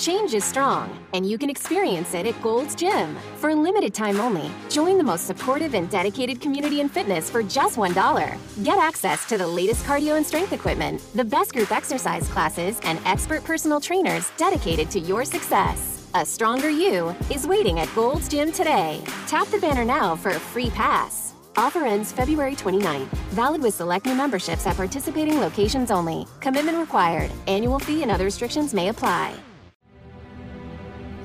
Change is strong, and you can experience it at Gold's Gym. For a limited time only, join the most supportive and dedicated community in fitness for just $1. Get access to the latest cardio and strength equipment, the best group exercise classes, and expert personal trainers dedicated to your success. A stronger you is waiting at Gold's Gym today. Tap the banner now for a free pass. Offer ends February 29th. Valid with select new memberships at participating locations only. Commitment required. Annual fee and other restrictions may apply.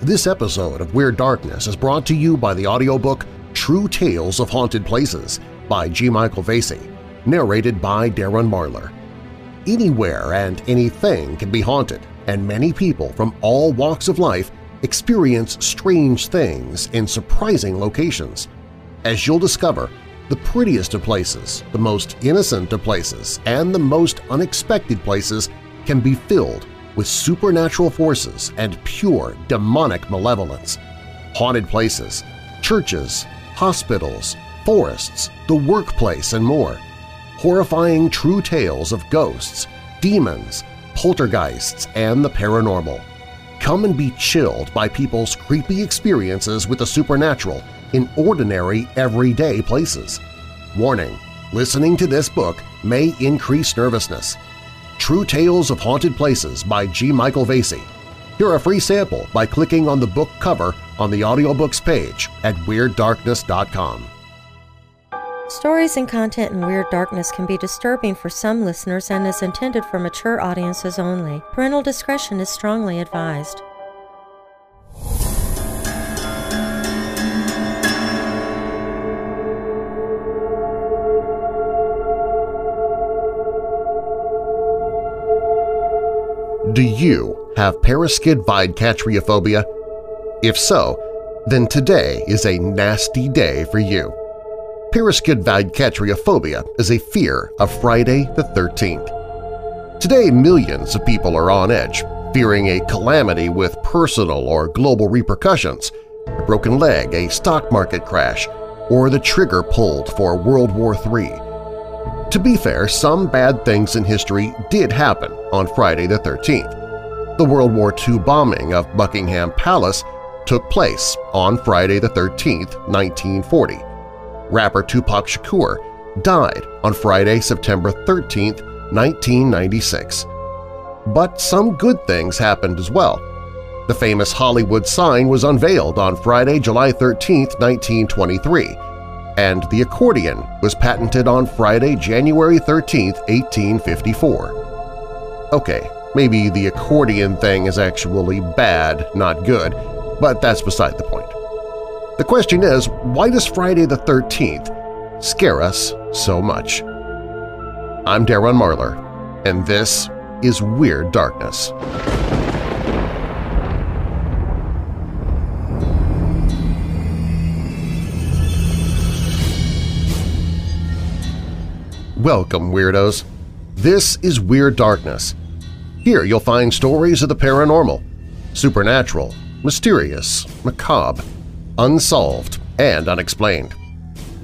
This episode of Weird Darkness is brought to you by the audiobook True Tales of Haunted Places by G. Michael Vasey, narrated by Darren Marlar. Anywhere and anything can be haunted, and many people from all walks of life experience strange things in surprising locations. As you'll discover, the prettiest of places, the most innocent of places, and the most unexpected places can be filled with supernatural forces and pure demonic malevolence. Haunted places, churches, hospitals, forests, the workplace, and more. Horrifying true tales of ghosts, demons, poltergeists, and the paranormal. Come and be chilled by people's creepy experiences with the supernatural in ordinary, everyday places. Warning, listening to this book may increase nervousness. True Tales of Haunted Places by G. Michael Vasey. Hear a free sample by clicking on the book cover on the audiobooks page at WeirdDarkness.com. Stories and content in Weird Darkness can be disturbing for some listeners and is intended for mature audiences only. Parental discretion is strongly advised. Do you have paraskevidekatriaphobia If so, then today is a nasty day for you. Paraskevidekatriaphobia is a fear of Friday the 13th. Today millions of people are on edge, fearing a calamity with personal or global repercussions, a broken leg, a stock market crash, or the trigger pulled for World War III. To be fair, some bad things in history did happen on Friday the 13th. The World War II bombing of Buckingham Palace took place on Friday the 13th, 1940. Rapper Tupac Shakur died on Friday, September 13, 1996. But some good things happened as well. The famous Hollywood sign was unveiled on Friday, July 13, 1923, and the accordion was patented on Friday, January 13, 1854. Okay, maybe the accordion thing is actually bad, not good, but that's beside the point. The question is, why does Friday the 13th scare us so much? I'm Darren Marlar, and this is Weird Darkness. Welcome, Weirdos! This is Weird Darkness. Here you'll find stories of the paranormal, supernatural, mysterious, macabre, unsolved, and unexplained.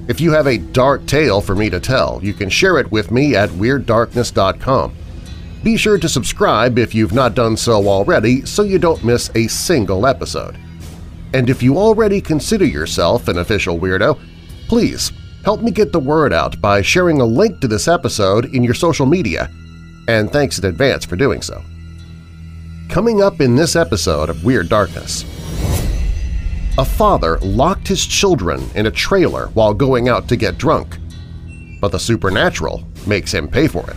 If you have a dark tale for me to tell, you can share it with me at WeirdDarkness.com. Be sure to subscribe if you've not done so already so you don't miss a single episode. And if you already consider yourself an official weirdo, please Help me get the word out by sharing a link to this episode in your social media, and thanks in advance for doing so. Coming up in this episode of Weird Darkness… A father locked his children in a trailer while going out to get drunk, but the supernatural makes him pay for it.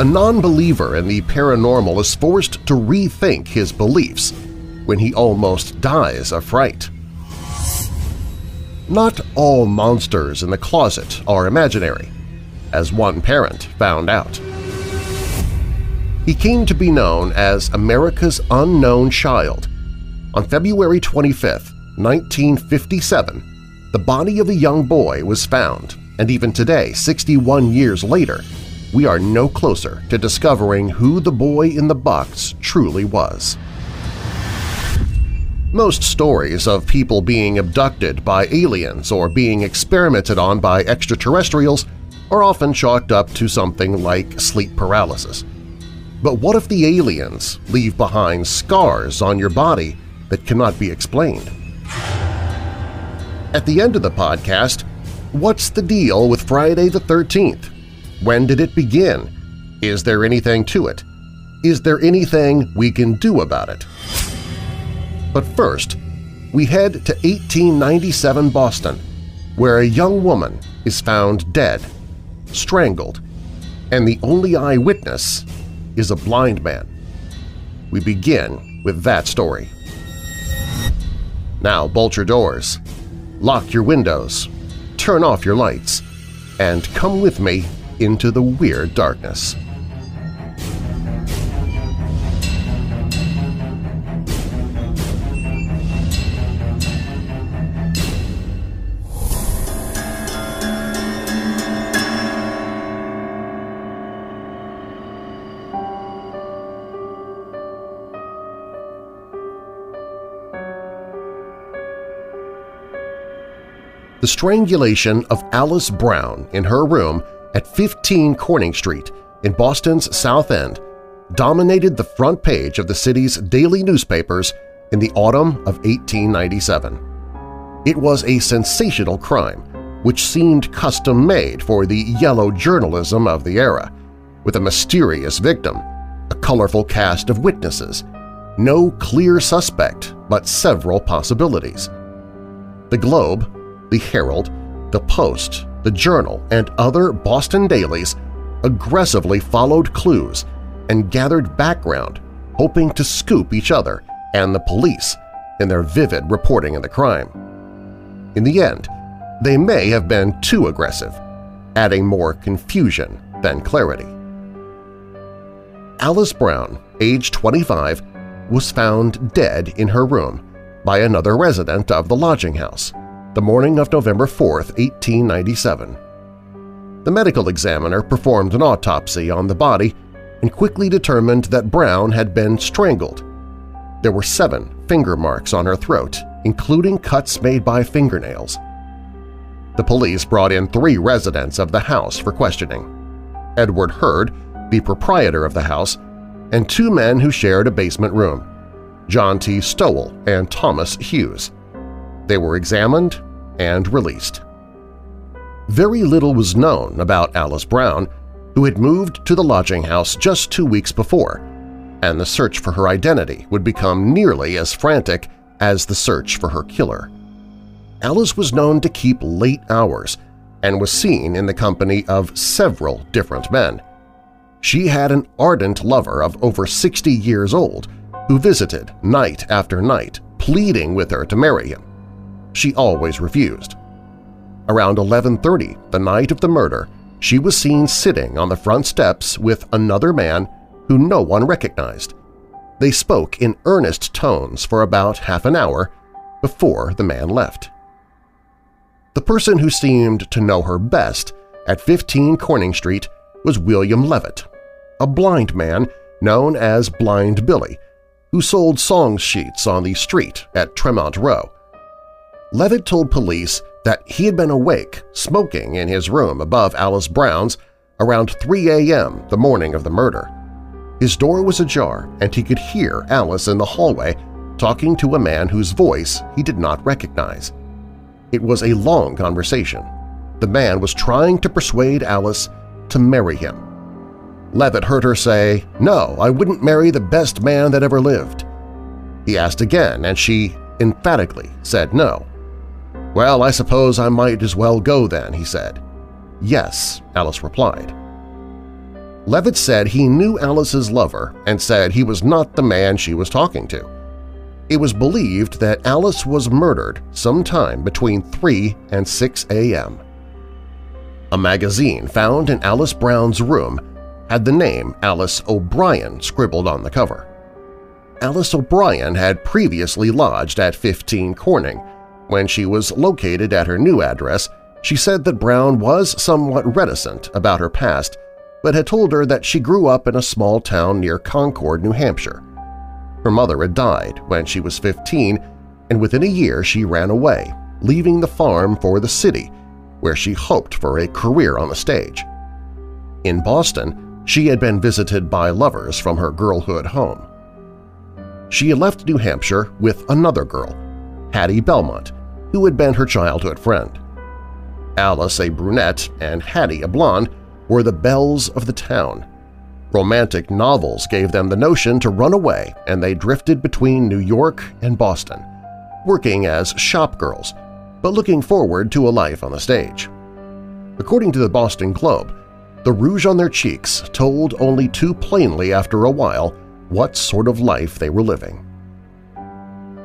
A non-believer in the paranormal is forced to rethink his beliefs when he almost dies of fright. Not all monsters in the closet are imaginary, as one parent found out. He came to be known as America's Unknown Child. On February 25, 1957, the body of a young boy was found, and even today, 61 years later, we are no closer to discovering who the boy in the box truly was. Most stories of people being abducted by aliens or being experimented on by extraterrestrials are often chalked up to something like sleep paralysis. But what if the aliens leave behind scars on your body that cannot be explained? At the end of the podcast, what's the deal with Friday the 13th? When did it begin? Is there anything to it? Is there anything we can do about it? But first, we head to 1897 Boston, where a young woman is found dead, strangled, and the only eyewitness is a blind man. We begin with that story. Now bolt your doors, lock your windows, turn off your lights, and come with me into the weird darkness. The strangulation of Alice Brown in her room at 15 Corning Street in Boston's South End dominated the front page of the city's daily newspapers in the autumn of 1897. It was a sensational crime which seemed custom-made for the yellow journalism of the era, with a mysterious victim, a colorful cast of witnesses, no clear suspect but several possibilities. The Globe, the Herald, the Post, the Journal, and other Boston dailies aggressively followed clues and gathered background, hoping to scoop each other and the police in their vivid reporting of the crime. In the end, they may have been too aggressive, adding more confusion than clarity. Alice Brown, age 25, was found dead in her room by another resident of the lodging house the morning of November 4, 1897. The medical examiner performed an autopsy on the body and quickly determined that Brown had been strangled. There were seven finger marks on her throat, including cuts made by fingernails. The police brought in three residents of the house for questioning. Edward Hurd, the proprietor of the house, and two men who shared a basement room, John T. Stowell and Thomas Hughes. They were examined and released. Very little was known about Alice Brown, who had moved to the lodging house just two weeks before, and the search for her identity would become nearly as frantic as the search for her killer. Alice was known to keep late hours and was seen in the company of several different men. She had an ardent lover of over 60 years old who visited night after night, pleading with her to marry him she always refused. Around 11.30, the night of the murder, she was seen sitting on the front steps with another man who no one recognized. They spoke in earnest tones for about half an hour before the man left. The person who seemed to know her best at 15 Corning Street was William Levitt, a blind man known as Blind Billy, who sold song sheets on the street at Tremont Row. Levitt told police that he had been awake, smoking in his room above Alice Brown's around 3 a.m. the morning of the murder. His door was ajar and he could hear Alice in the hallway talking to a man whose voice he did not recognize. It was a long conversation. The man was trying to persuade Alice to marry him. Levitt heard her say, no, I wouldn't marry the best man that ever lived. He asked again, and she emphatically said no. Well, I suppose I might as well go then, he said. Yes, Alice replied. Levitt said he knew Alice's lover and said he was not the man she was talking to. It was believed that Alice was murdered sometime between 3 and 6 a.m. A magazine found in Alice Brown's room had the name Alice O'Brien scribbled on the cover. Alice O'Brien had previously lodged at 15 Corning, when she was located at her new address, she said that Brown was somewhat reticent about her past, but had told her that she grew up in a small town near Concord, New Hampshire. Her mother had died when she was 15, and within a year she ran away, leaving the farm for the city, where she hoped for a career on the stage. In Boston, She had been visited by lovers from her girlhood home. She had left New Hampshire with another girl, Hattie Belmont, who had been her childhood friend. Alice, a brunette, and Hattie, a blonde, were the belles of the town. Romantic novels gave them the notion to run away and they drifted between New York and Boston, working as shop girls, but looking forward to a life on the stage. According to the Boston Globe, the rouge on their cheeks told only too plainly after a while what sort of life they were living.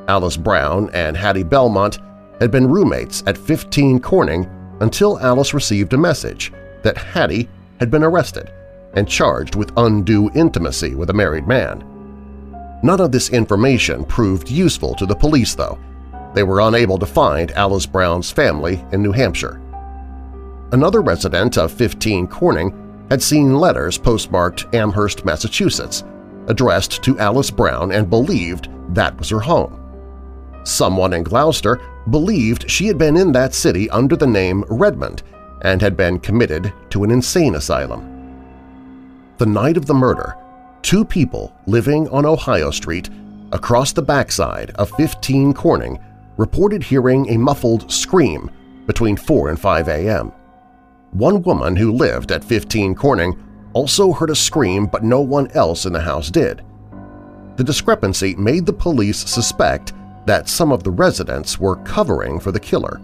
Alice Brown and Hattie Belmont had been roommates at 15 Corning until Alice received a message that Hattie had been arrested and charged with undue intimacy with a married man. None of this information proved useful to the police, though. They were unable to find Alice Brown's family in New Hampshire. Another resident of 15 Corning had seen letters postmarked Amherst, Massachusetts, addressed to Alice Brown and believed that was her home. Someone in Gloucester believed she had been in that city under the name Redmond and had been committed to an insane asylum. The night of the murder, two people living on Ohio Street across the backside of 15 Corning reported hearing a muffled scream between 4 and 5 a.m. One woman who lived at 15 Corning also heard a scream but no one else in the house did. The discrepancy made the police suspect that some of the residents were covering for the killer.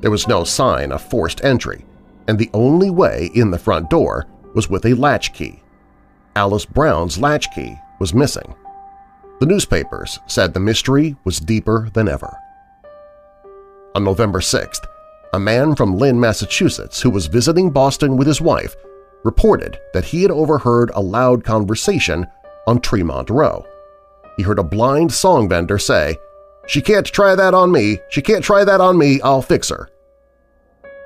There was no sign of forced entry, and the only way in the front door was with a latchkey. Alice Brown's latchkey was missing. The newspapers said the mystery was deeper than ever. On November 6th, a man from Lynn, Massachusetts who was visiting Boston with his wife reported that he had overheard a loud conversation on Tremont Row. He heard a blind song vendor say, she can't try that on me. She can't try that on me. I'll fix her.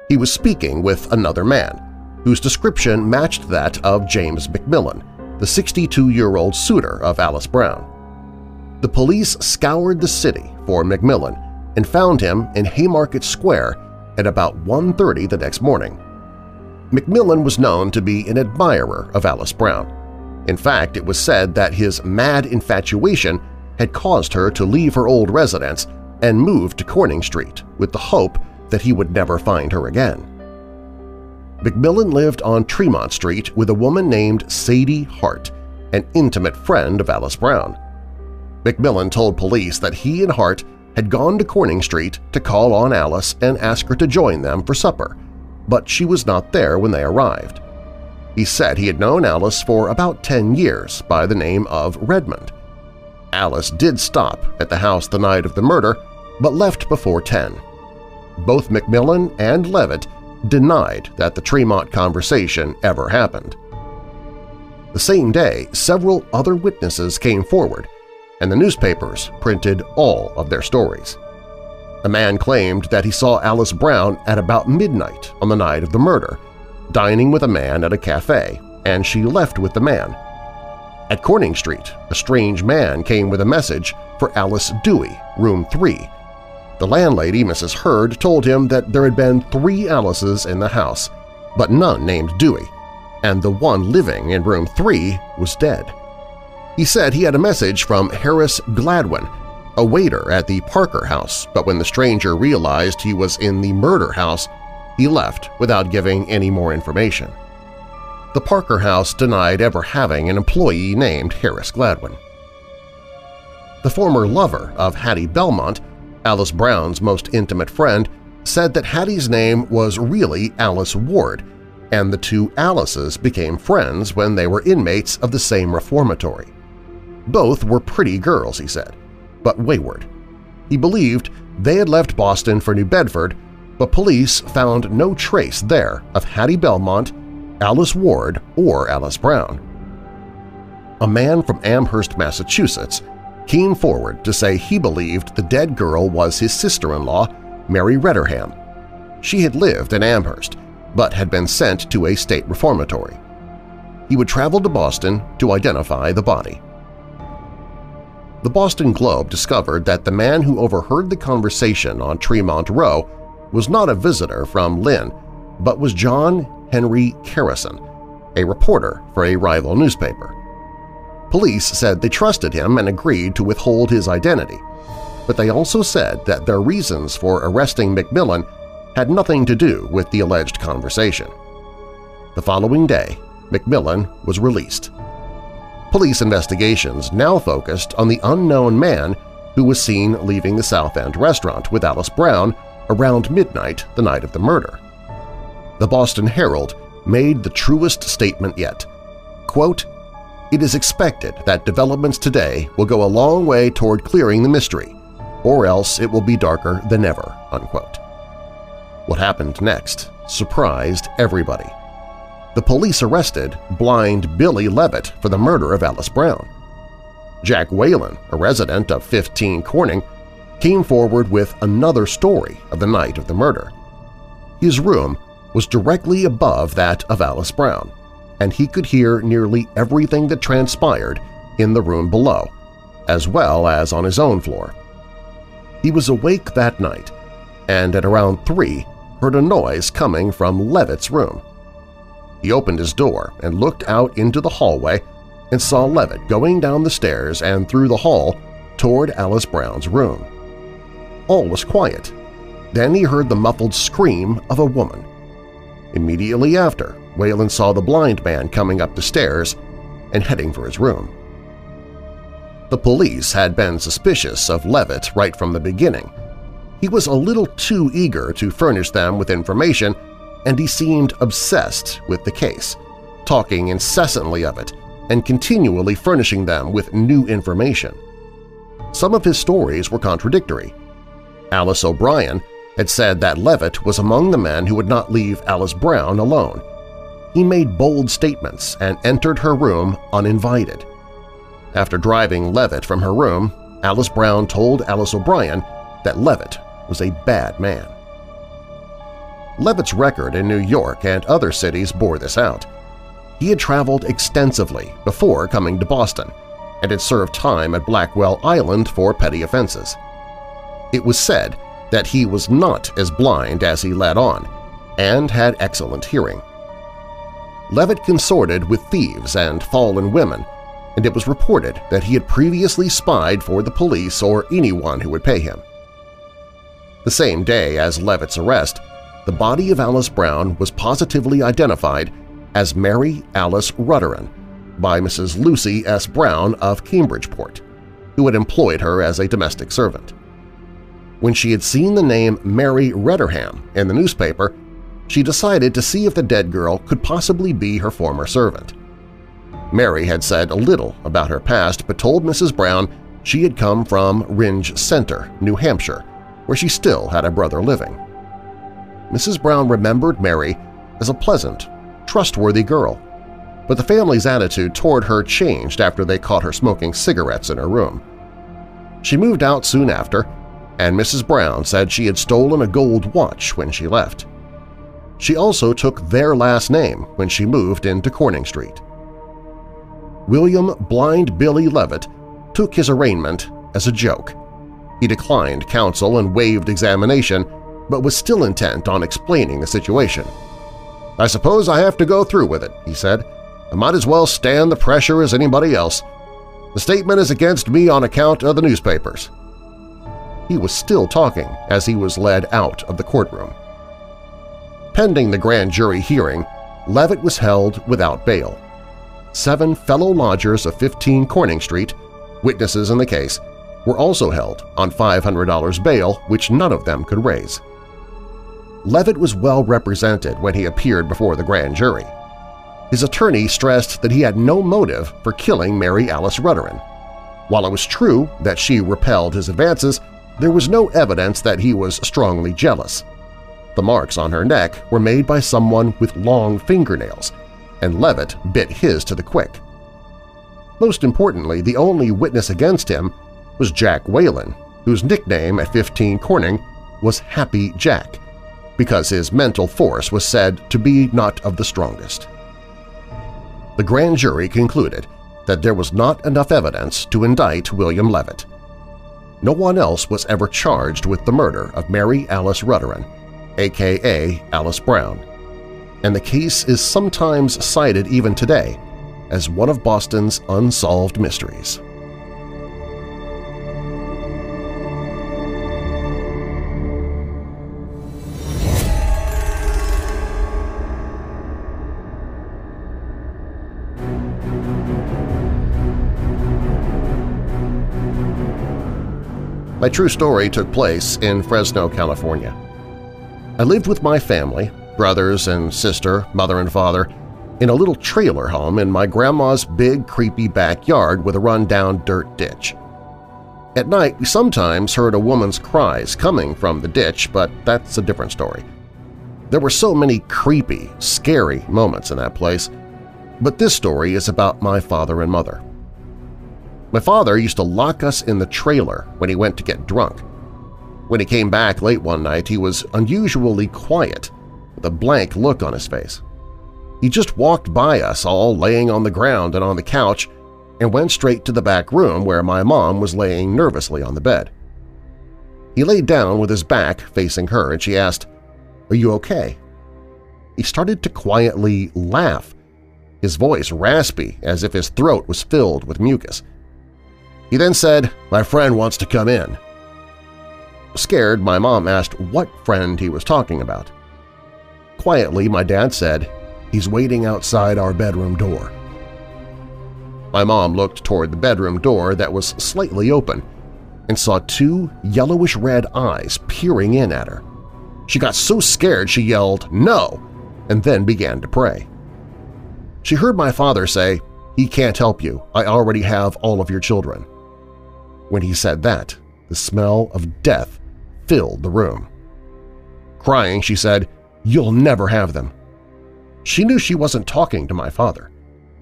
He was speaking with another man, whose description matched that of James McMillan, the 62-year-old suitor of Alice Brown. The police scoured the city for McMillan and found him in Haymarket Square at about 1.30 the next morning. McMillan was known to be an admirer of Alice Brown. In fact, it was said that his mad infatuation had caused her to leave her old residence and move to Corning Street with the hope that he would never find her again. McMillan lived on Tremont Street with a woman named Sadie Hart, an intimate friend of Alice Brown. McMillan told police that he and Hart had gone to Corning Street to call on Alice and ask her to join them for supper, but she was not there when they arrived. He said he had known Alice for about 10 years by the name of Redmond, Alice did stop at the house the night of the murder, but left before 10. Both McMillan and Levitt denied that the Tremont conversation ever happened. The same day, several other witnesses came forward, and the newspapers printed all of their stories. A man claimed that he saw Alice Brown at about midnight on the night of the murder, dining with a man at a cafe, and she left with the man, at Corning Street, a strange man came with a message for Alice Dewey, room 3. The landlady, Mrs. Hurd, told him that there had been three Alices in the house, but none named Dewey, and the one living in room 3 was dead. He said he had a message from Harris Gladwin, a waiter at the Parker House, but when the stranger realized he was in the murder house, he left without giving any more information the Parker House denied ever having an employee named Harris Gladwin. The former lover of Hattie Belmont, Alice Brown's most intimate friend, said that Hattie's name was really Alice Ward, and the two Alices became friends when they were inmates of the same reformatory. Both were pretty girls, he said, but wayward. He believed they had left Boston for New Bedford, but police found no trace there of Hattie Belmont Alice Ward or Alice Brown. A man from Amherst, Massachusetts, came forward to say he believed the dead girl was his sister-in-law, Mary Redderham. She had lived in Amherst, but had been sent to a state reformatory. He would travel to Boston to identify the body. The Boston Globe discovered that the man who overheard the conversation on Tremont Row was not a visitor from Lynn, but was John Henry Carrison, a reporter for a rival newspaper. Police said they trusted him and agreed to withhold his identity, but they also said that their reasons for arresting McMillan had nothing to do with the alleged conversation. The following day, McMillan was released. Police investigations now focused on the unknown man who was seen leaving the South End restaurant with Alice Brown around midnight the night of the murder. The Boston Herald made the truest statement yet. Quote, It is expected that developments today will go a long way toward clearing the mystery, or else it will be darker than ever." Unquote. What happened next surprised everybody. The police arrested blind Billy Levitt for the murder of Alice Brown. Jack Whalen, a resident of 15 Corning, came forward with another story of the night of the murder. His room was directly above that of Alice Brown, and he could hear nearly everything that transpired in the room below, as well as on his own floor. He was awake that night and at around 3 heard a noise coming from Levitt's room. He opened his door and looked out into the hallway and saw Levitt going down the stairs and through the hall toward Alice Brown's room. All was quiet. Then he heard the muffled scream of a woman. Immediately after, Whalen saw the blind man coming up the stairs and heading for his room. The police had been suspicious of Levitt right from the beginning. He was a little too eager to furnish them with information, and he seemed obsessed with the case, talking incessantly of it and continually furnishing them with new information. Some of his stories were contradictory. Alice O'Brien had said that Levitt was among the men who would not leave Alice Brown alone. He made bold statements and entered her room uninvited. After driving Levitt from her room, Alice Brown told Alice O'Brien that Levitt was a bad man. Levitt's record in New York and other cities bore this out. He had traveled extensively before coming to Boston and had served time at Blackwell Island for petty offenses. It was said that he was not as blind as he led on and had excellent hearing. Levitt consorted with thieves and fallen women, and it was reported that he had previously spied for the police or anyone who would pay him. The same day as Levitt's arrest, the body of Alice Brown was positively identified as Mary Alice Rudderham by Mrs. Lucy S. Brown of Cambridgeport, who had employed her as a domestic servant. When she had seen the name Mary Redderham in the newspaper, she decided to see if the dead girl could possibly be her former servant. Mary had said a little about her past but told Mrs. Brown she had come from Rindge Center, New Hampshire, where she still had a brother living. Mrs. Brown remembered Mary as a pleasant, trustworthy girl, but the family's attitude toward her changed after they caught her smoking cigarettes in her room. She moved out soon after, and Mrs. Brown said she had stolen a gold watch when she left. She also took their last name when she moved into Corning Street. William Blind Billy Levitt took his arraignment as a joke. He declined counsel and waived examination, but was still intent on explaining the situation. I suppose I have to go through with it, he said. I might as well stand the pressure as anybody else. The statement is against me on account of the newspapers. He was still talking as he was led out of the courtroom. Pending the grand jury hearing, Levitt was held without bail. Seven fellow lodgers of 15 Corning Street, witnesses in the case, were also held on $500 bail which none of them could raise. Levitt was well represented when he appeared before the grand jury. His attorney stressed that he had no motive for killing Mary Alice Rudderham. While it was true that she repelled his advances, there was no evidence that he was strongly jealous. The marks on her neck were made by someone with long fingernails, and Levitt bit his to the quick. Most importantly, the only witness against him was Jack Whalen, whose nickname at 15 Corning was Happy Jack, because his mental force was said to be not of the strongest. The grand jury concluded that there was not enough evidence to indict William Levitt. No one else was ever charged with the murder of Mary Alice Rudderham, a.k.a. Alice Brown. and the case is sometimes cited even today as one of Boston's unsolved mysteries. My true story took place in Fresno, California. I lived with my family, brothers and sister, mother and father, in a little trailer home in my grandma's big, creepy backyard with a run-down dirt ditch. At night, we sometimes heard a woman's cries coming from the ditch, but that's a different story. There were so many creepy, scary moments in that place, but this story is about my father and mother. My father used to lock us in the trailer when he went to get drunk. When he came back late one night, he was unusually quiet, with a blank look on his face. He just walked by us all laying on the ground and on the couch and went straight to the back room where my mom was laying nervously on the bed. He laid down with his back facing her and she asked, "'Are you okay?' He started to quietly laugh, his voice raspy as if his throat was filled with mucus. He then said, my friend wants to come in. Scared, my mom asked what friend he was talking about. Quietly, my dad said, he's waiting outside our bedroom door. My mom looked toward the bedroom door that was slightly open and saw two yellowish-red eyes peering in at her. She got so scared she yelled, no, and then began to pray. She heard my father say, he can't help you, I already have all of your children. When he said that, the smell of death filled the room. Crying, she said, You'll never have them. She knew she wasn't talking to my father,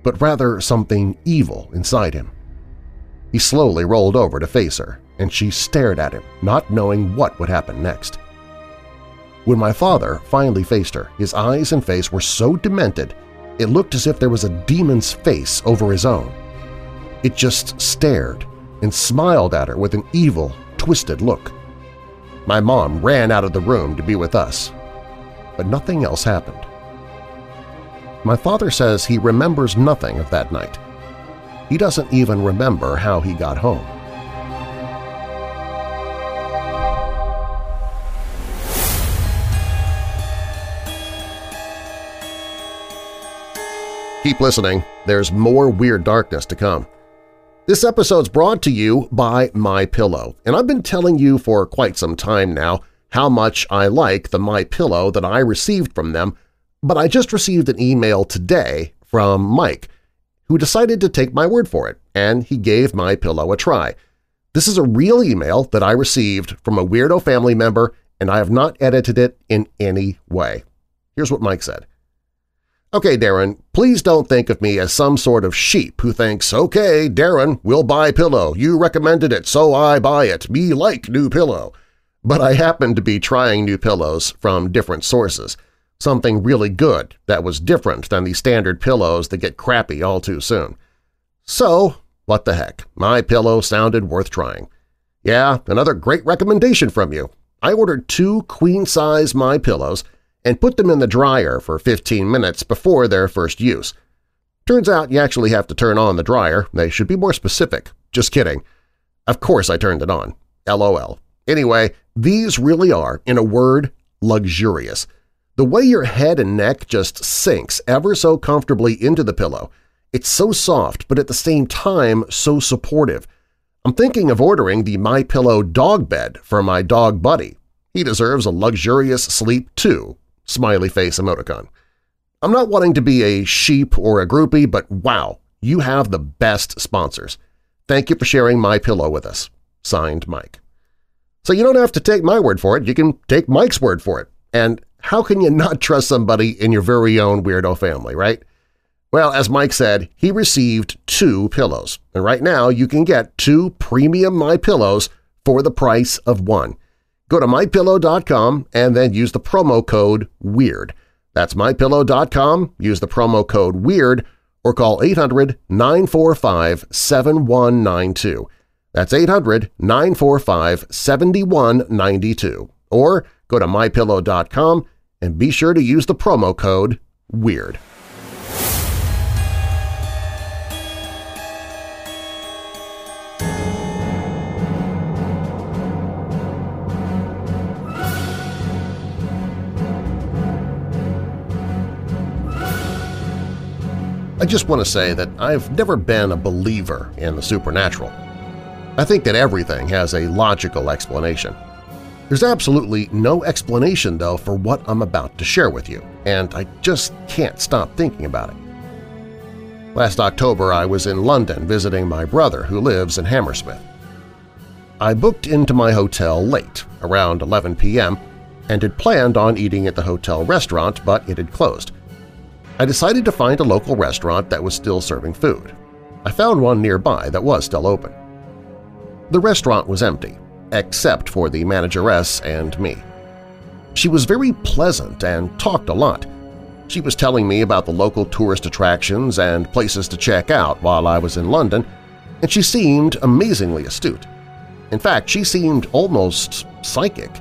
but rather something evil inside him. He slowly rolled over to face her, and she stared at him, not knowing what would happen next. When my father finally faced her, his eyes and face were so demented it looked as if there was a demon's face over his own. It just stared and smiled at her with an evil, twisted look. My mom ran out of the room to be with us, but nothing else happened. My father says he remembers nothing of that night. He doesn't even remember how he got home. Keep listening. There's more Weird Darkness to come. This episode's brought to you by My Pillow, and I've been telling you for quite some time now how much I like the My Pillow that I received from them, but I just received an email today from Mike, who decided to take my word for it, and he gave My Pillow a try. This is a real email that I received from a Weirdo family member, and I have not edited it in any way. Here's what Mike said. Okay, Darren, please don't think of me as some sort of sheep who thinks, okay, Darren, we'll buy pillow. You recommended it, so I buy it. Me like new pillow. But I happen to be trying new pillows from different sources, something really good that was different than the standard pillows that get crappy all too soon. So, what the heck, my pillow sounded worth trying. Yeah, another great recommendation from you. I ordered two queen-size My Pillows and put them in the dryer for 15 minutes before their first use. Turns out you actually have to turn on the dryer. They should be more specific. Just kidding. Of course I turned it on. LOL. Anyway, these really are, in a word, luxurious. The way your head and neck just sinks ever so comfortably into the pillow. It's so soft, but at the same time so supportive. I'm thinking of ordering the My Pillow dog bed for my dog Buddy. He deserves a luxurious sleep too, smiley face emoticon. I'm not wanting to be a sheep or a groupie, but wow, you have the best sponsors. Thank you for sharing my pillow with us. Signed, Mike. So you don't have to take my word for it, you can take Mike's word for it. And how can you not trust somebody in your very own weirdo family, right? Well, as Mike said, he received two pillows, and right now you can get two premium My Pillows for the price of one. Go to MyPillow.com and then use the promo code WEIRD. That's MyPillow.com, use the promo code WEIRD, or call 800-945-7192. That's 800-945-7192. Or go to MyPillow.com and be sure to use the promo code weird. I just want to say that I've never been a believer in the supernatural. I think that everything has a logical explanation. There's absolutely no explanation, though, for what I'm about to share with you, and I just can't stop thinking about it. Last October I was in London visiting my brother who lives in Hammersmith. I booked into my hotel late, around 11 p.m., and had planned on eating at the hotel restaurant, but it had closed. I decided to find a local restaurant that was still serving food. I found one nearby that was still open. The restaurant was empty, except for the manageress and me. She was very pleasant and talked a lot. She was telling me about the local tourist attractions and places to check out while I was in London, and she seemed amazingly astute. In fact, she seemed almost psychic,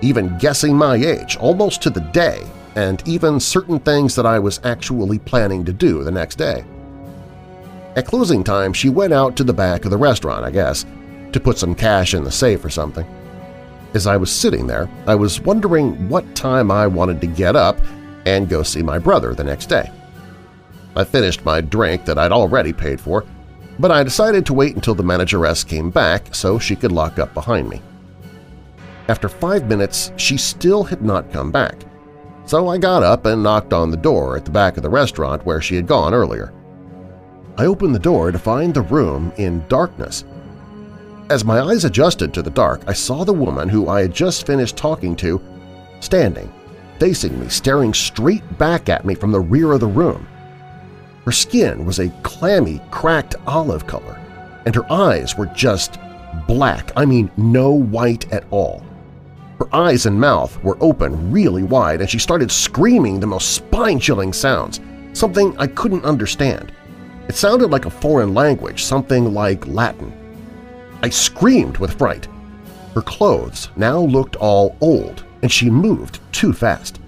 even guessing my age almost to the day and even certain things that I was actually planning to do the next day. At closing time, she went out to the back of the restaurant, I guess, to put some cash in the safe or something. As I was sitting there, I was wondering what time I wanted to get up and go see my brother the next day. I finished my drink that I'd already paid for, but I decided to wait until the manageress came back so she could lock up behind me. After five minutes, she still had not come back, so I got up and knocked on the door at the back of the restaurant where she had gone earlier. I opened the door to find the room in darkness. As my eyes adjusted to the dark, I saw the woman who I had just finished talking to standing, facing me, staring straight back at me from the rear of the room. Her skin was a clammy, cracked olive color, and her eyes were just black, I mean no white at all. Her eyes and mouth were open really wide and she started screaming the most spine-chilling sounds, something I couldn't understand. It sounded like a foreign language, something like Latin. I screamed with fright. Her clothes now looked all old, and she moved too fast.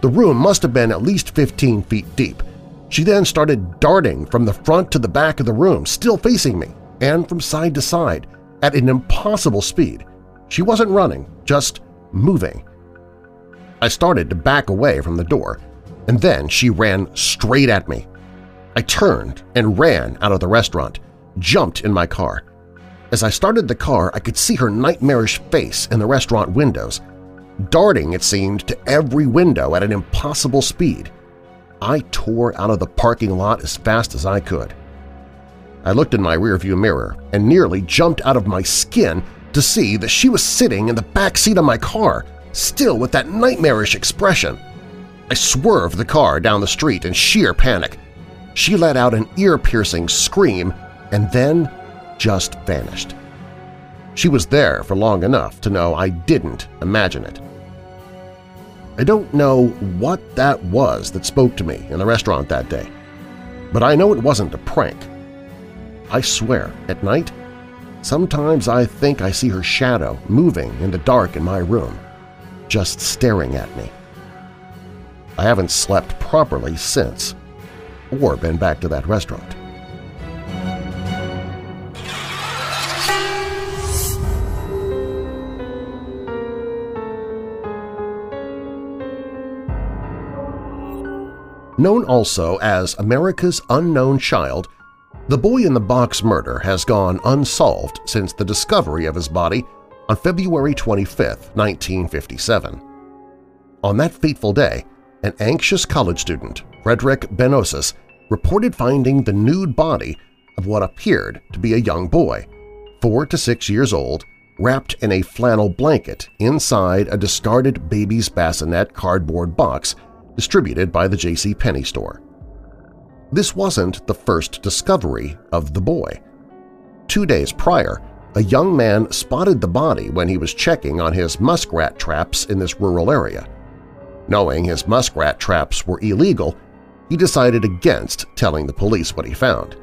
The room must have been at least 15 feet deep. She then started darting from the front to the back of the room, still facing me, and from side to side, at an impossible speed. She wasn't running, just moving. I started to back away from the door, and then she ran straight at me. I turned and ran out of the restaurant, jumped in my car. As I started the car, I could see her nightmarish face in the restaurant windows, darting, it seemed, to every window at an impossible speed. I tore out of the parking lot as fast as I could. I looked in my rearview mirror and nearly jumped out of my skin to see that she was sitting in the back seat of my car, still with that nightmarish expression. I swerved the car down the street in sheer panic. She let out an ear-piercing scream and then just vanished. She was there for long enough to know I didn't imagine it. I don't know what that was that spoke to me in the restaurant that day, but I know it wasn't a prank. I swear, at night, Sometimes I think I see her shadow moving in the dark in my room, just staring at me. I haven't slept properly since, or been back to that restaurant. Known also as America's Unknown Child, the boy-in-the-box murder has gone unsolved since the discovery of his body on February 25, 1957. On that fateful day, an anxious college student, Frederick Benonis, reported finding the nude body of what appeared to be a young boy, four to six years old, wrapped in a flannel blanket inside a discarded baby's bassinet cardboard box distributed by the J.C. Penney store. This wasn't the first discovery of the boy. Two days prior, a young man spotted the body when he was checking on his muskrat traps in this rural area. Knowing his muskrat traps were illegal, he decided against telling the police what he found.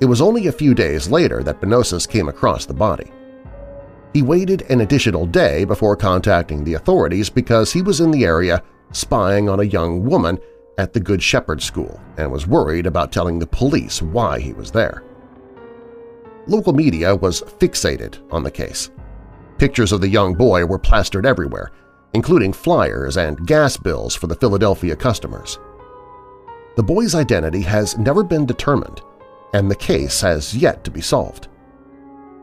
It was only a few days later that Benonis came across the body. He waited an additional day before contacting the authorities because he was in the area spying on a young woman at the Good Shepherd School and was worried about telling the police why he was there. Local media was fixated on the case. Pictures of the young boy were plastered everywhere, including flyers and gas bills for the Philadelphia customers. The boy's identity has never been determined, and the case has yet to be solved.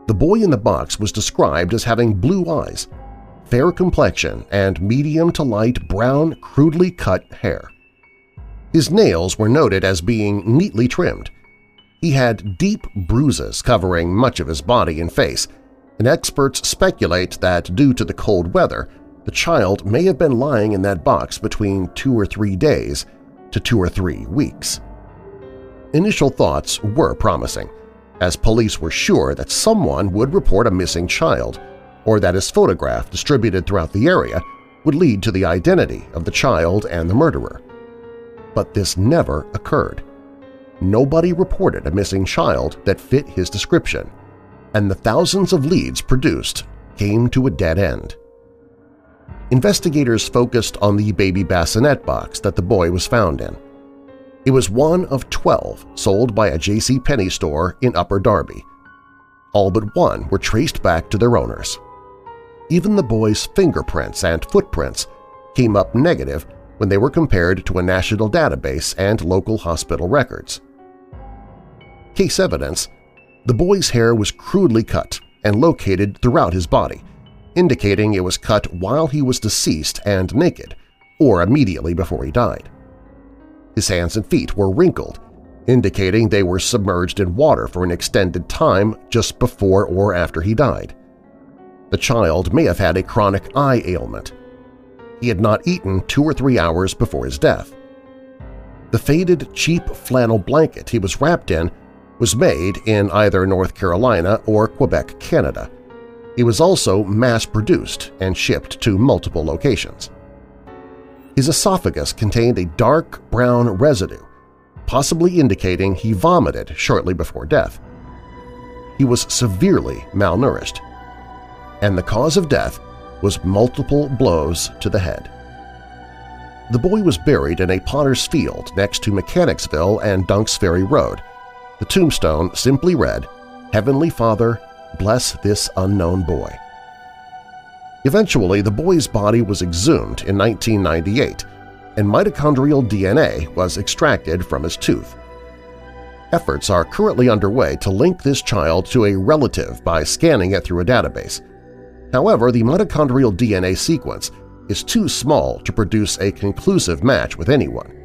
The boy in the box was described as having blue eyes, fair complexion, and medium to light brown, crudely cut hair. His nails were noted as being neatly trimmed. He had deep bruises covering much of his body and face, and experts speculate that due to the cold weather, the child may have been lying in that box between two or three days to two or three weeks. Initial thoughts were promising, as police were sure that someone would report a missing child or that his photograph distributed throughout the area would lead to the identity of the child and the murderer. But this never occurred. Nobody reported a missing child that fit his description, and the thousands of leads produced came to a dead end. Investigators focused on the baby bassinet box that the boy was found in. It was one of 12 sold by a J.C. Penney store in Upper Darby. All but one were traced back to their owners. Even the boy's fingerprints and footprints came up negative when they were compared to a national database and local hospital records. Case evidence the boy's hair was crudely cut and located throughout his body, indicating it was cut while he was deceased and naked, or immediately before he died. His hands and feet were wrinkled, indicating they were submerged in water for an extended time just before or after he died. The child may have had a chronic eye ailment. He had not eaten two or three hours before his death. The faded, cheap flannel blanket he was wrapped in was made in either North Carolina or Quebec, Canada. It was also mass-produced and shipped to multiple locations. His esophagus contained a dark brown residue, possibly indicating he vomited shortly before death. He was severely malnourished, and the cause of death was multiple blows to the head. The boy was buried in a potter's field next to Mechanicsville and Dunks Ferry Road, the tombstone simply read, Heavenly Father, bless this unknown boy. Eventually, the boy's body was exhumed in 1998 and mitochondrial DNA was extracted from his tooth. Efforts are currently underway to link this child to a relative by scanning it through a database. However, the mitochondrial DNA sequence is too small to produce a conclusive match with anyone.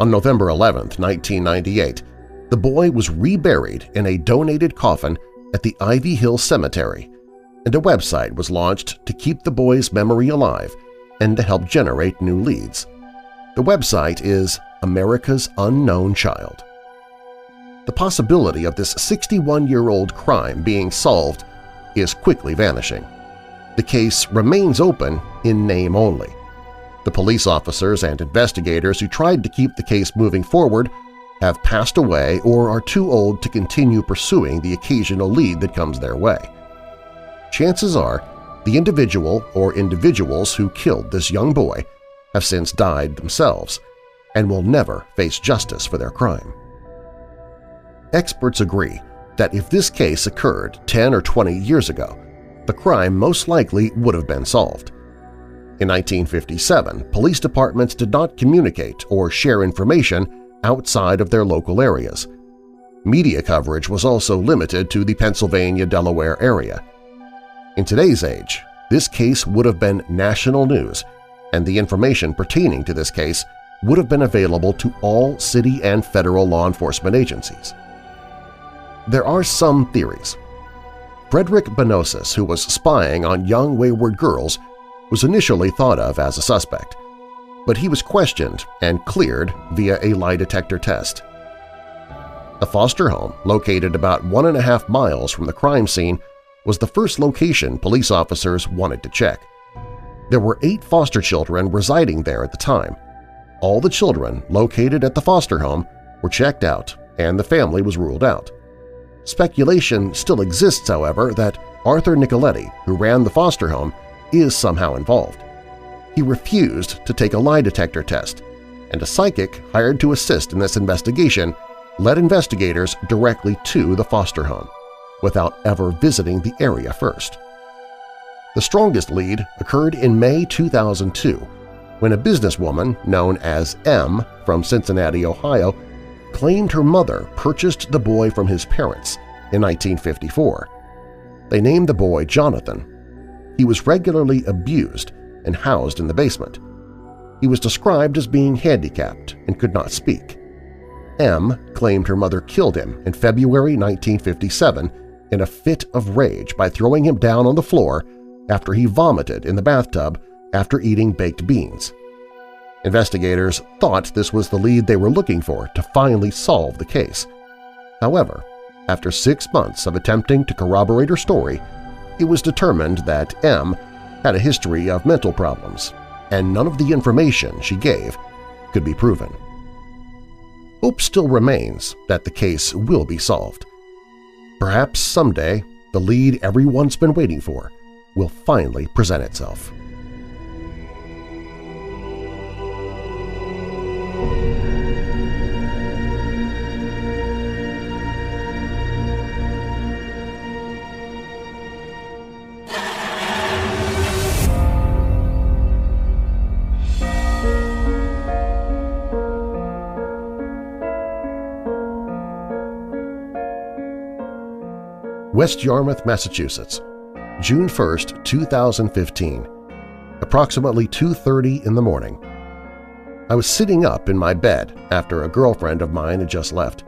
On November 11, 1998, the boy was reburied in a donated coffin at the Ivy Hill Cemetery, and a website was launched to keep the boy's memory alive and to help generate new leads. The website is America's Unknown Child. The possibility of this 61-year-old crime being solved is quickly vanishing. The case remains open in name only. The police officers and investigators who tried to keep the case moving forward have passed away or are too old to continue pursuing the occasional lead that comes their way. Chances are the individual or individuals who killed this young boy have since died themselves and will never face justice for their crime. Experts agree that if this case occurred 10 or 20 years ago, the crime most likely would have been solved. In 1957, police departments did not communicate or share information outside of their local areas. Media coverage was also limited to the Pennsylvania-Delaware area. In today's age, this case would have been national news, and the information pertaining to this case would have been available to all city and federal law enforcement agencies. There are some theories. Frederick Benonis, who was spying on young wayward girls, was initially thought of as a suspect but he was questioned and cleared via a lie detector test. A foster home located about one and a half miles from the crime scene was the first location police officers wanted to check. There were eight foster children residing there at the time. All the children located at the foster home were checked out and the family was ruled out. Speculation still exists, however, that Arthur Nicoletti, who ran the foster home, is somehow involved he refused to take a lie detector test, and a psychic hired to assist in this investigation led investigators directly to the foster home, without ever visiting the area first. The strongest lead occurred in May 2002 when a businesswoman known as M from Cincinnati, Ohio, claimed her mother purchased the boy from his parents in 1954. They named the boy Jonathan. He was regularly abused and housed in the basement. He was described as being handicapped and could not speak. M claimed her mother killed him in February 1957 in a fit of rage by throwing him down on the floor after he vomited in the bathtub after eating baked beans. Investigators thought this was the lead they were looking for to finally solve the case. However, after six months of attempting to corroborate her story, it was determined that M had a history of mental problems, and none of the information she gave could be proven. Hope still remains that the case will be solved. Perhaps someday the lead everyone's been waiting for will finally present itself. West Yarmouth, Massachusetts, June 1, 2015, approximately 2.30 in the morning. I was sitting up in my bed after a girlfriend of mine had just left.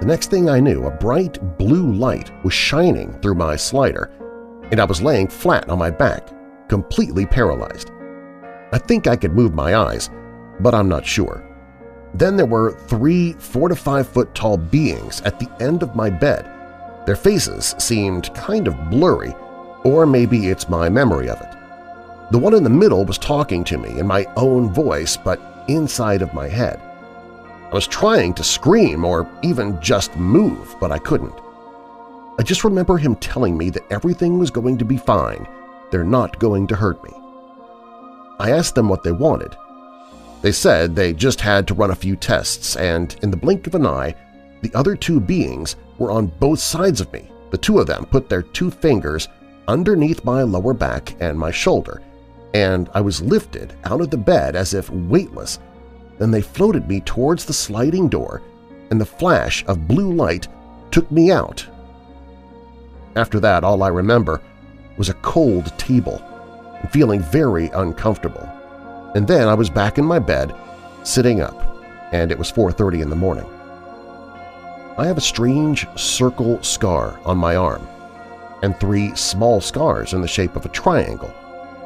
The next thing I knew, a bright blue light was shining through my slider, and I was laying flat on my back, completely paralyzed. I think I could move my eyes, but I'm not sure. Then there were three four to five foot tall beings at the end of my bed their faces seemed kind of blurry, or maybe it's my memory of it. The one in the middle was talking to me in my own voice but inside of my head. I was trying to scream or even just move, but I couldn't. I just remember him telling me that everything was going to be fine, they're not going to hurt me. I asked them what they wanted. They said they just had to run a few tests and, in the blink of an eye, the other two beings were on both sides of me. The two of them put their two fingers underneath my lower back and my shoulder, and I was lifted out of the bed as if weightless. Then they floated me towards the sliding door, and the flash of blue light took me out. After that, all I remember was a cold table and feeling very uncomfortable. And then I was back in my bed, sitting up, and it was 4.30 in the morning. I have a strange circle scar on my arm and three small scars in the shape of a triangle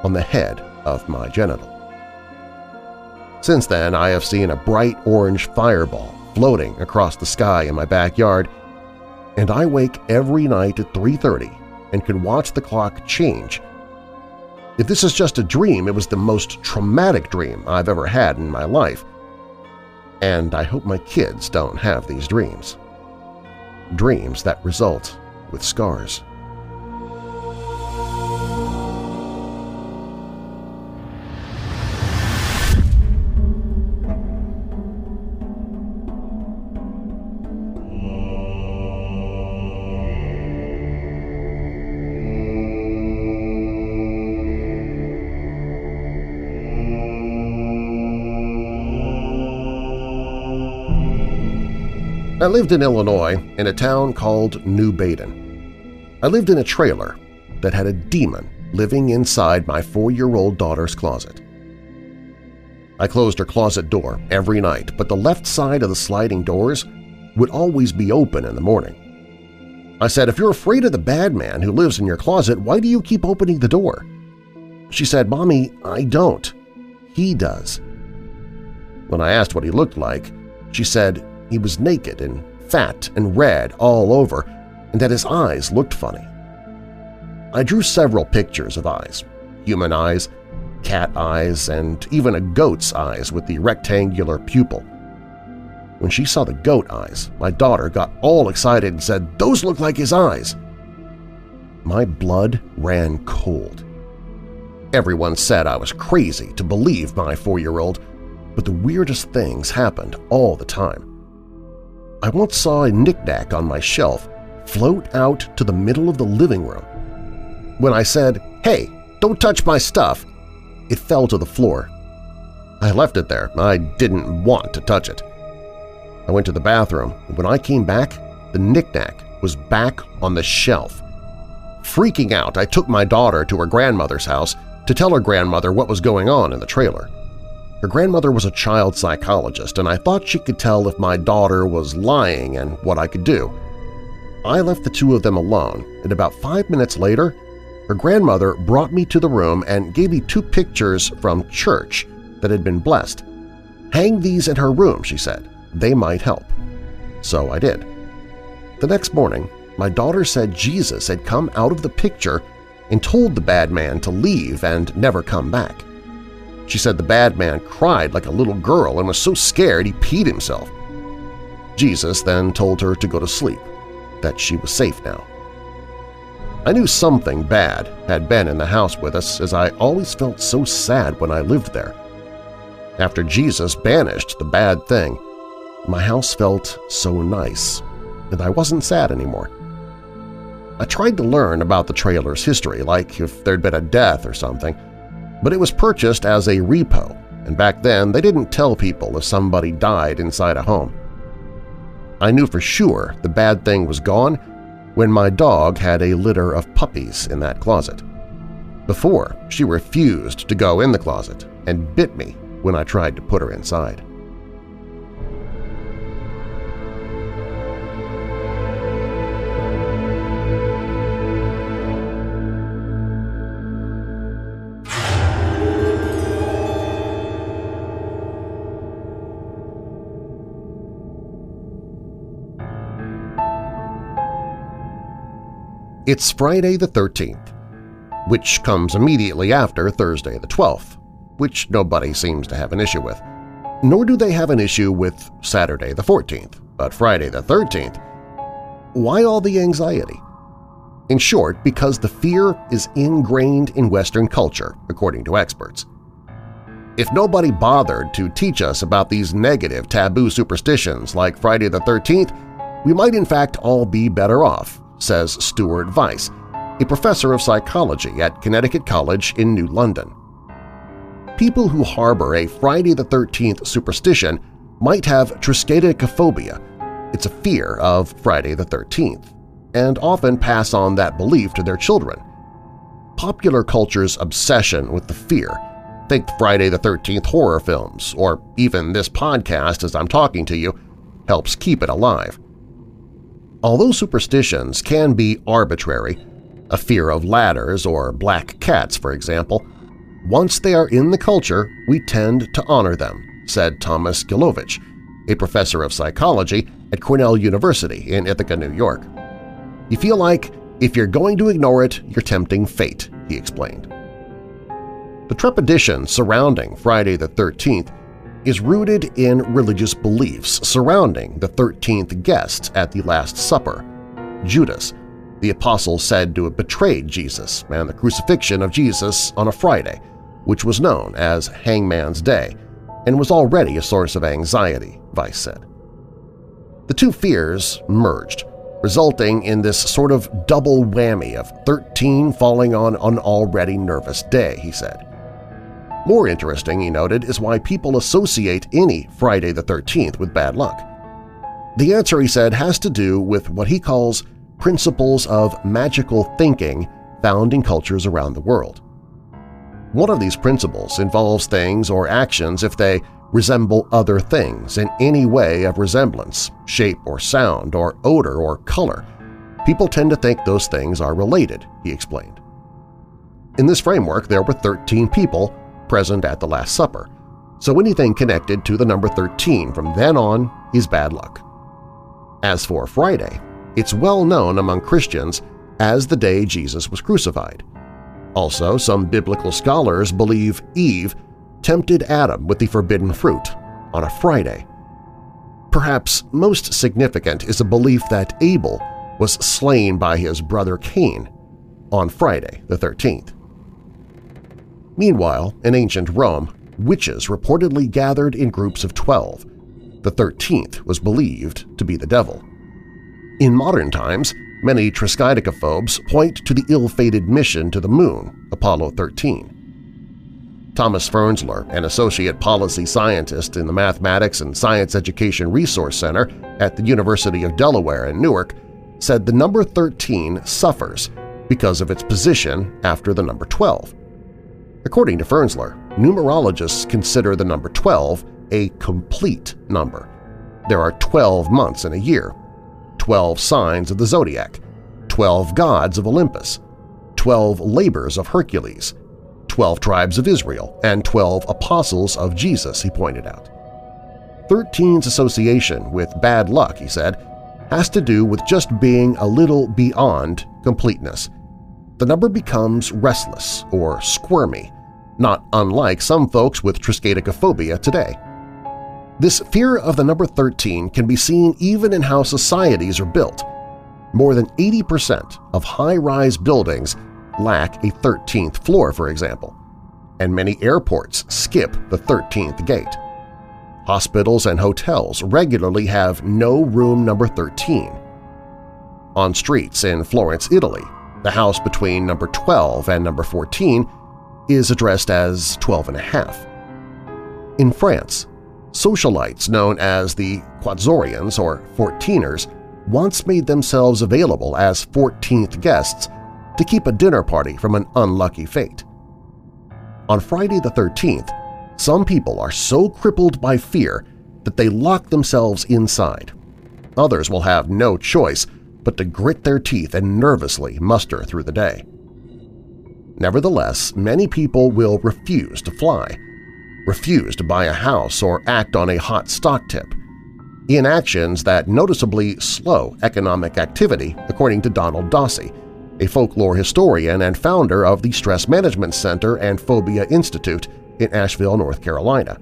on the head of my genital. Since then, I have seen a bright orange fireball floating across the sky in my backyard, and I wake every night at 3.30 and can watch the clock change. If this is just a dream, it was the most traumatic dream I've ever had in my life, and I hope my kids don't have these dreams dreams that result with scars. I lived in Illinois in a town called New Baden. I lived in a trailer that had a demon living inside my four-year-old daughter's closet. I closed her closet door every night, but the left side of the sliding doors would always be open in the morning. I said, if you're afraid of the bad man who lives in your closet, why do you keep opening the door? She said, Mommy, I don't. He does. When I asked what he looked like, she said, he was naked and fat and red all over, and that his eyes looked funny. I drew several pictures of eyes – human eyes, cat eyes, and even a goat's eyes with the rectangular pupil. When she saw the goat eyes, my daughter got all excited and said, those look like his eyes. My blood ran cold. Everyone said I was crazy to believe my four-year-old, but the weirdest things happened all the time. I once saw a knickknack on my shelf float out to the middle of the living room. When I said, hey, don't touch my stuff, it fell to the floor. I left it there. I didn't want to touch it. I went to the bathroom, and when I came back, the knickknack was back on the shelf. Freaking out, I took my daughter to her grandmother's house to tell her grandmother what was going on in the trailer. Her grandmother was a child psychologist, and I thought she could tell if my daughter was lying and what I could do. I left the two of them alone, and about five minutes later, her grandmother brought me to the room and gave me two pictures from church that had been blessed. Hang these in her room, she said. They might help. So I did. The next morning, my daughter said Jesus had come out of the picture and told the bad man to leave and never come back. She said the bad man cried like a little girl and was so scared he peed himself. Jesus then told her to go to sleep, that she was safe now. I knew something bad had been in the house with us as I always felt so sad when I lived there. After Jesus banished the bad thing, my house felt so nice, and I wasn't sad anymore. I tried to learn about the trailer's history, like if there'd been a death or something, but it was purchased as a repo, and back then they didn't tell people if somebody died inside a home. I knew for sure the bad thing was gone when my dog had a litter of puppies in that closet. Before, she refused to go in the closet and bit me when I tried to put her inside. It's Friday the 13th, which comes immediately after Thursday the 12th, which nobody seems to have an issue with. Nor do they have an issue with Saturday the 14th, but Friday the 13th. Why all the anxiety? In short, because the fear is ingrained in Western culture, according to experts. If nobody bothered to teach us about these negative taboo superstitions like Friday the 13th, we might in fact all be better off says Stuart Vyse, a professor of psychology at Connecticut College in New London. People who harbor a Friday the 13th superstition might have triskaidekaphobia, it's a fear of Friday the 13th, and often pass on that belief to their children. Popular culture's obsession with the fear think Friday the 13th horror films, or even this podcast as I'm talking to you, helps keep it alive. Although superstitions can be arbitrary, a fear of ladders or black cats, for example, once they are in the culture, we tend to honor them, said Thomas Gilovich, a professor of psychology at Cornell University in Ithaca, New York. You feel like if you're going to ignore it, you're tempting fate, he explained. The trepidation surrounding Friday the 13th is rooted in religious beliefs surrounding the 13th guest at the Last Supper, Judas, the apostle said to have betrayed Jesus and the crucifixion of Jesus on a Friday, which was known as Hangman's Day and was already a source of anxiety, Vyse said. The two fears merged, resulting in this sort of double whammy of 13 falling on an already nervous day, he said. More interesting, he noted, is why people associate any Friday the 13th with bad luck. The answer, he said, has to do with what he calls principles of magical thinking found in cultures around the world. One of these principles involves things or actions if they resemble other things in any way of resemblance, shape or sound or odor or color. People tend to think those things are related, he explained. In this framework, there were 13 people present at the Last Supper, so anything connected to the number 13 from then on is bad luck. As for Friday, it's well known among Christians as the day Jesus was crucified. Also, some biblical scholars believe Eve tempted Adam with the forbidden fruit on a Friday. Perhaps most significant is a belief that Abel was slain by his brother Cain on Friday the 13th. Meanwhile, in ancient Rome, witches reportedly gathered in groups of 12. The 13th was believed to be the devil. In modern times, many Triskaidekaphobes point to the ill-fated mission to the Moon, Apollo 13. Thomas Fernsler, an associate policy scientist in the Mathematics and Science Education Resource Center at the University of Delaware in Newark, said the number 13 suffers because of its position after the number 12. According to Fernsler, numerologists consider the number 12 a complete number. There are 12 months in a year, 12 signs of the zodiac, 12 gods of Olympus, 12 labors of Hercules, 12 tribes of Israel, and 12 apostles of Jesus, he pointed out. 13's association with bad luck, he said, has to do with just being a little beyond completeness. The number becomes restless or squirmy, not unlike some folks with triskaidekaphobia today. This fear of the number 13 can be seen even in how societies are built. More than 80% of high-rise buildings lack a 13th floor, for example, and many airports skip the 13th gate. Hospitals and hotels regularly have no room number 13. On streets in Florence, Italy, the house between number 12 and number 14 is addressed as 12 and a half. In France, socialites known as the Quatorziens or Fourteeners once made themselves available as 14th guests to keep a dinner party from an unlucky fate. On Friday the 13th, some people are so crippled by fear that they lock themselves inside. Others will have no choice but to grit their teeth and nervously muster through the day. Nevertheless, many people will refuse to fly, refuse to buy a house or act on a hot stock tip, inactions that noticeably slow economic activity, according to Donald Dossey, a folklore historian and founder of the Stress Management Center and Phobia Institute in Asheville, North Carolina.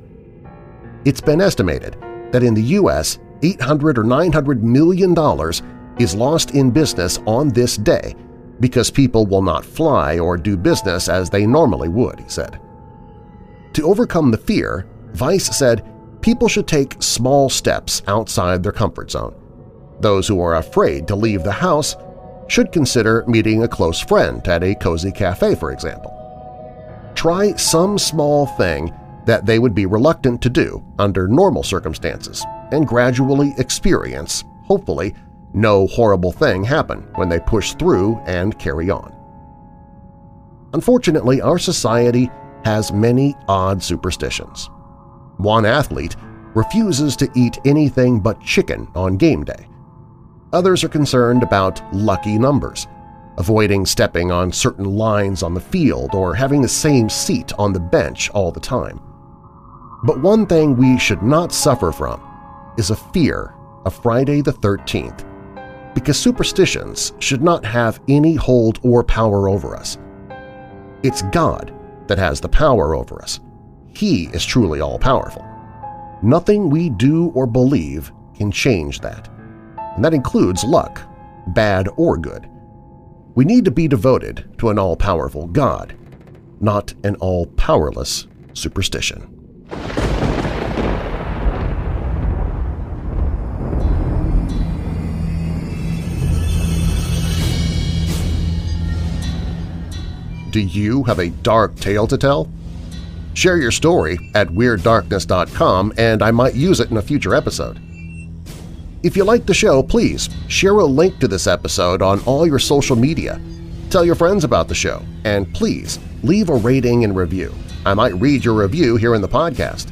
It's been estimated that in the U.S., 800 or 900 million dollars is lost in business on this day because people will not fly or do business as they normally would, he said. To overcome the fear, Vyse said people should take small steps outside their comfort zone. Those who are afraid to leave the house should consider meeting a close friend at a cozy cafe, for example. Try some small thing that they would be reluctant to do under normal circumstances and gradually experience, hopefully, no horrible thing happen when they push through and carry on. Unfortunately, our society has many odd superstitions. One athlete refuses to eat anything but chicken on game day. Others are concerned about lucky numbers, avoiding stepping on certain lines on the field or having the same seat on the bench all the time. But one thing we should not suffer from is a fear of Friday the 13th, because superstitions should not have any hold or power over us. It's God that has the power over us. He is truly all-powerful. Nothing we do or believe can change that and that includes luck, bad or good. We need to be devoted to an all-powerful God, not an all-powerless superstition. Do you have a dark tale to tell? Share your story at WeirdDarkness.com and I might use it in a future episode. If you like the show, please share a link to this episode on all your social media. Tell your friends about the show, and please leave a rating and review. I might read your review here in the podcast.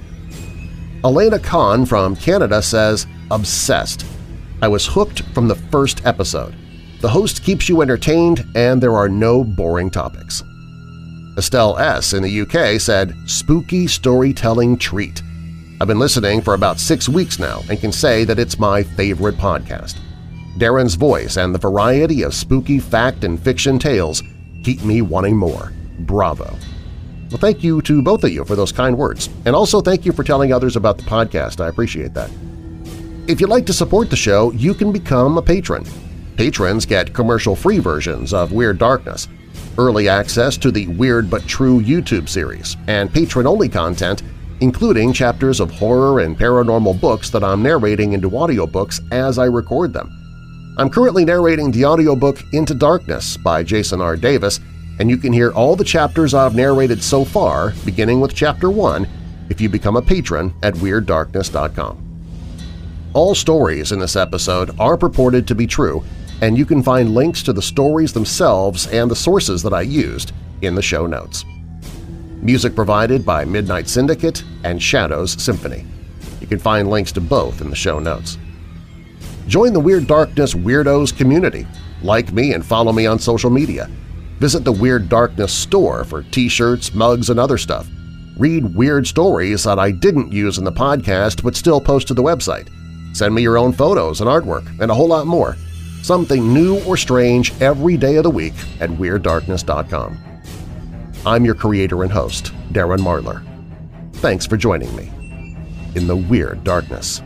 Elena Kahn from Canada says, Obsessed. I was hooked from the first episode. The host keeps you entertained and there are no boring topics. Estelle S. in the UK said, Spooky storytelling treat. I've been listening for about six weeks now and can say that it's my favorite podcast. Darren's voice and the variety of spooky fact and fiction tales keep me wanting more. Bravo! Well, thank you to both of you for those kind words, and also thank you for telling others about the podcast. I appreciate that. If you'd like to support the show, you can become a patron. Patrons get commercial-free versions of Weird Darkness, early access to the Weird But True YouTube series, and patron-only content including chapters of horror and paranormal books that I'm narrating into audiobooks as I record them. I'm currently narrating the audiobook Into Darkness by Jason R. Davis, and you can hear all the chapters I've narrated so far, beginning with Chapter 1, if you become a patron at WeirdDarkness.com. All stories in this episode are purported to be true, and you can find links to the stories themselves and the sources that I used in the show notes. Music provided by Midnight Syndicate and Shadows Symphony. You can find links to both in the show notes. Join the Weird Darkness Weirdos community. Like me and follow me on social media. Visit the Weird Darkness store for t-shirts, mugs, and other stuff. Read weird stories that I didn't use in the podcast but still post to the website. Send me your own photos and artwork, and a whole lot more. Something new or strange every day of the week at WeirdDarkness.com. I'm your creator and host, Darren Marlar. Thanks for joining me in the Weird Darkness.